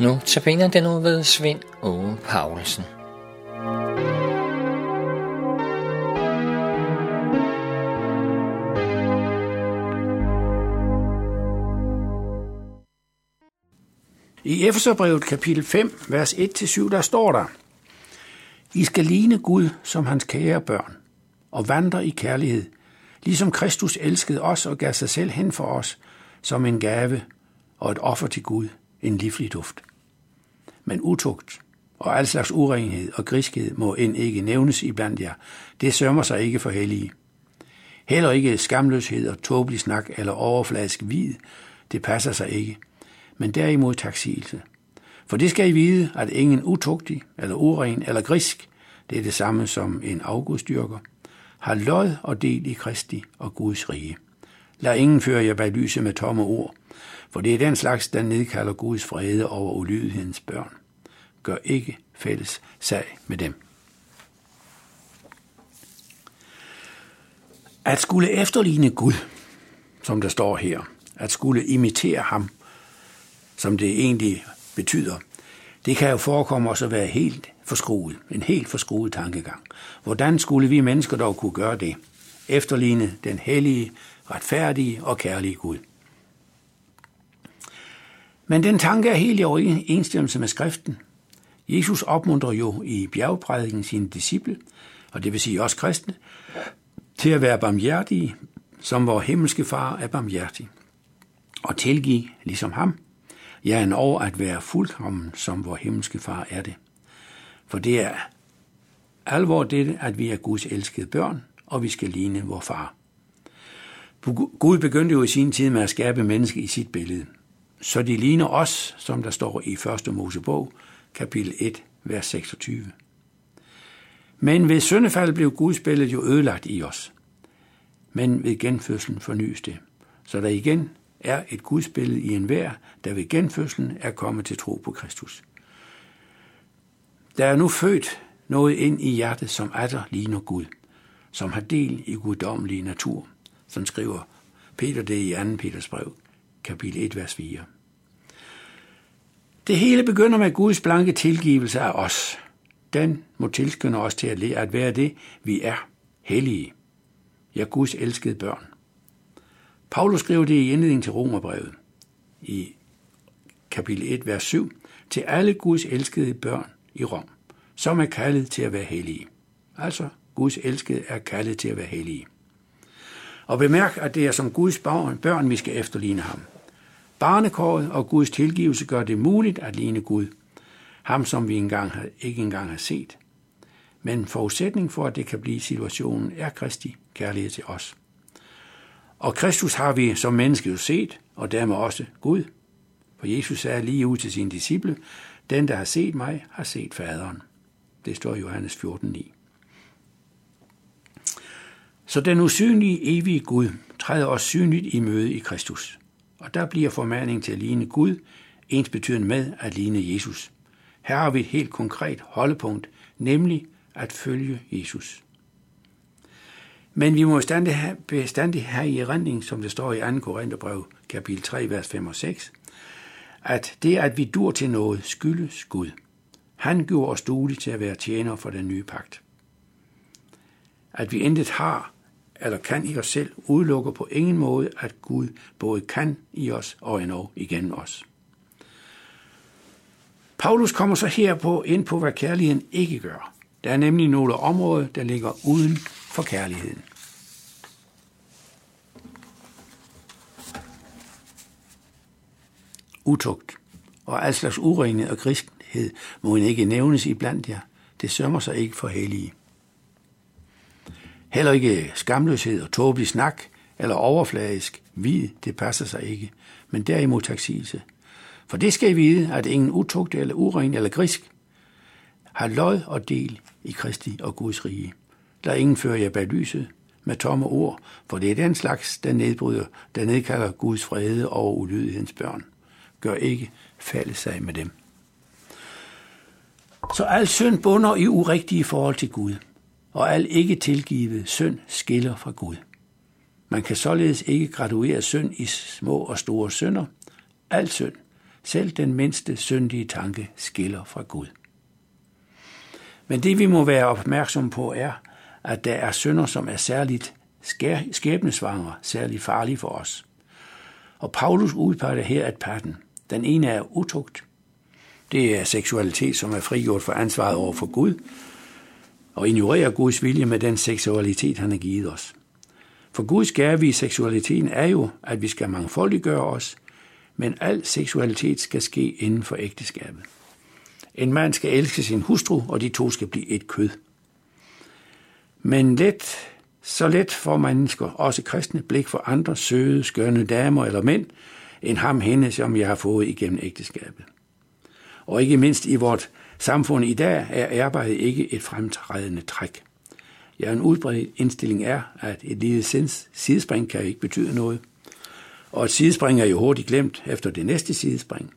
Nu tabiner den ud ved Svend Åge Paulsen. I Efeserbrevet kapitel 5, vers 1-7, der står der, I skal ligne Gud som hans kære børn, og vandre i kærlighed, ligesom Kristus elskede os og gav sig selv hen for os, som en gave og et offer til Gud, en livlig duft. Men utugt og al slags urenhed og griskhed må end ikke nævnes iblandt jer. Det sørmer sig ikke for hellige. Heller ikke skamløshed og tåbelig snak eller overfladisk vid, det passer sig ikke, men derimod taksigelse. For det skal I vide, at ingen utugtig eller uren eller grisk, det er det samme som en afgudstyrker, har lod og del i Kristi og Guds rige. Lad ingen føre jer bag lyset med tomme ord, for det er den slags, der nedkalder Guds frede over ulydighedens børn. Gør ikke fælles sag med dem. At skulle efterligne Gud, som der står her, at skulle imitere ham, som det egentlig betyder, det kan jo forekomme os at være helt forskruet, en helt forskruet tankegang. Hvordan skulle vi mennesker dog kunne gøre det? Efterligne den hellige, retfærdige og kærlige Gud. Men den tanke er helt i overensstemmelse med skriften. Jesus opmuntrer jo i bjergprædiken sine disciple, og det vil sige også kristne, til at være barmhjertige, som vor himmelske far er barmhjertig, og tilgive ligesom ham, ja, en over at være fuldkommen, som vor himmelske far er det. For det er alvor det, at vi er Guds elskede børn, og vi skal ligne vor far. Gud begyndte jo i sin tid med at skabe menneske i sit billede. Så de ligner os, som der står i 1. Mosebog, kapitel 1, vers 26. Men ved syndefaldet blev Guds billede jo ødelagt i os. Men ved genfødslen fornyes det, så der igen er et Guds billede i enhver, der ved genfødslen er kommet til tro på Kristus. Der er nu født noget ind i hjertet, som atter ligner Gud, som har del i guddommelig natur, som skriver Peter det i 2. Peters brev, kapitel 1, vers 4. Det hele begynder med Guds blanke tilgivelse af os. Den må tilskynde os til at lære at være det, vi er, hellige. Ja, Guds elskede børn. Paulus skriver det i indledningen til Romerbrevet i kapitel 1, vers 7, til alle Guds elskede børn i Rom, som er kaldet til at være hellige. Altså, Guds elskede er kaldet til at være hellige. Og bemærk, at det er som Guds børn, vi skal efterligne ham. Barnekåret og Guds tilgivelse gør det muligt at ligne Gud, ham som vi engang, har, ikke engang har set. Men forudsætning for, at det kan blive situationen, er Kristi kærlighed til os. Og Kristus har vi som menneske jo set, og dermed også Gud. For Jesus sagde lige ud til sine disciple, den, der har set mig, har set faderen. Det står i Johannes 14.9. Så den usynlige, evige Gud træder os synligt i møde i Kristus. Og der bliver formaningen til at ligne Gud, ens betydende med at ligne Jesus. Her har vi et helt konkret holdepunkt, nemlig at følge Jesus. Men vi må bestandig have, bestandig have i erindring, som det står i 2. Korintherbrev, kapitel 3, vers 5 og 6, at det, at vi dur til noget, skyldes Gud. Han gjorde os duelige til at være tjenere for den nye pagt. At vi intet har eller kan i os selv, udelukker på ingen måde, at Gud både kan i os og endnu igennem os. Paulus kommer så her på ind på, hvad kærligheden ikke gør. Der er nemlig nogle områder, der ligger uden for kærligheden. Utugt og al slags urenhed og griskhed må ikke nævnes i blandt jer. Det sømmer sig ikke for hellige. Heller ikke skamløshed og tåbelig snak eller overfladisk vid, det passer sig ikke, men derimod taksigelse. For det skal I vide, at ingen utugt eller uren eller grisk har lod og del i Kristi og Guds rige. Lad ingen fører jer bag lyset med tomme ord, for det er den slags, der nedbryder, der nedkalder Guds frede over ulydighedens børn. Gør ikke falde sig med dem. Så al synd bunder i urigtige forhold til Gud og al ikke tilgivet synd skiller fra Gud. Man kan således ikke graduere synd i små og store synder. Al synd Selv den mindste syndige tanke skiller fra Gud. Men det vi må være opmærksom på er, at der er synder, som er særligt skæbnesvangre, særligt farlige for os. Og Paulus udpeger her et patten. Den ene er utugt. Det er seksualitet, som er frigjort for ansvaret over for Gud, og ignorerer Guds vilje med den seksualitet, han har givet os. For Guds gave i seksualiteten er jo, at vi skal mangfoldiggøre os, men al seksualitet skal ske inden for ægteskabet. En mand skal elske sin hustru, og de to skal blive et kød. Men let, så let får mennesker, også kristne, blik for andre søde, skønne damer eller mænd, end ham hende, som jeg har fået igennem ægteskabet. Og ikke mindst i vort samfundet i dag er arbejde ikke et fremtrædende træk. Ja, en udbredt indstilling er, at et lille sinds sidespring kan ikke betyde noget. Og et sidespring er jo hurtigt glemt efter det næste sidespring.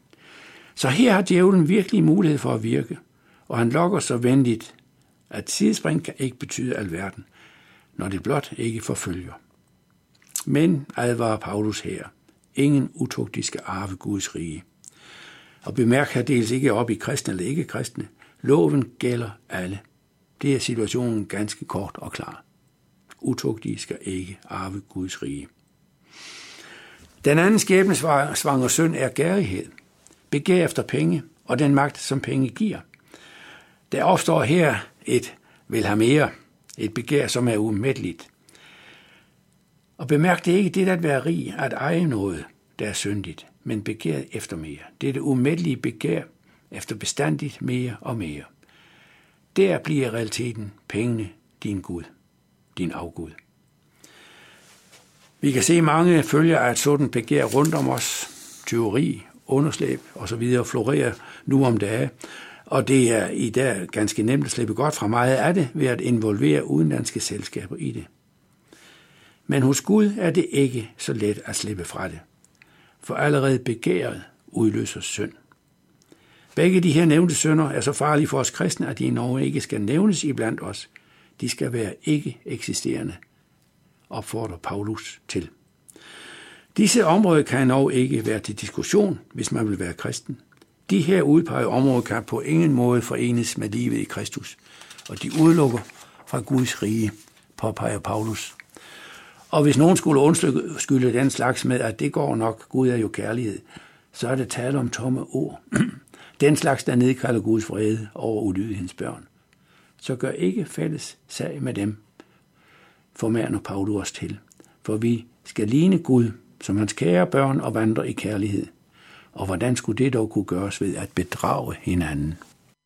Så her har djævlen virkelig mulighed for at virke, og han lokker så venligt, at sidespring kan ikke betyde alverden, når det blot ikke forfølger. Men advarer Paulus her, ingen utugtiske arve Guds rige. Og bemærk her dels ikke op i kristne eller ikke kristne. Loven gælder alle. Det er situationen ganske kort og klar. Utugtige skal ikke arve Guds rige. Den anden skæbnesvanger synd er gærighed, begær efter penge og den magt, som penge giver. Der opstår her et vil have mere, et begær, som er umætteligt. Og bemærk det ikke det at være rig, at eje noget, der er syndigt, men begæret efter mere. Det er det umættelige begær efter bestandigt mere og mere. Der bliver realiteten pengene din Gud, din afgud. Vi kan se mange følger af et sådan begær rundt om os. Teori, underslæb osv. florerer nu om dage, Og det er i dag ganske nemt at slippe godt fra meget af det ved at involvere udenlandske selskaber i det. Men hos Gud er det ikke så let at slippe fra det. For allerede begæret udløser synd. Begge de her nævnte sønder er så farlige for os kristne, at de i Norge ikke skal nævnes iblandt os. De skal være ikke eksisterende, opfordrer Paulus til. Disse områder kan nok ikke være til diskussion, hvis man vil være kristen. De her udpegede områder kan på ingen måde forenes med livet i Kristus, og de udelukker fra Guds rige, påpeger Paulus. Og hvis nogen skulle undskylde den slags med, at det går nok, Gud er jo kærlighed, så er det tale om tomme ord. Den slags, der nedkalder Guds vrede over ulydighedens børn. Så gør ikke fælles sag med dem, formaner Paulus os til. For vi skal ligne Gud som hans kære børn og vandre i kærlighed. Og hvordan skulle det dog kunne gøres ved at bedrage hinanden?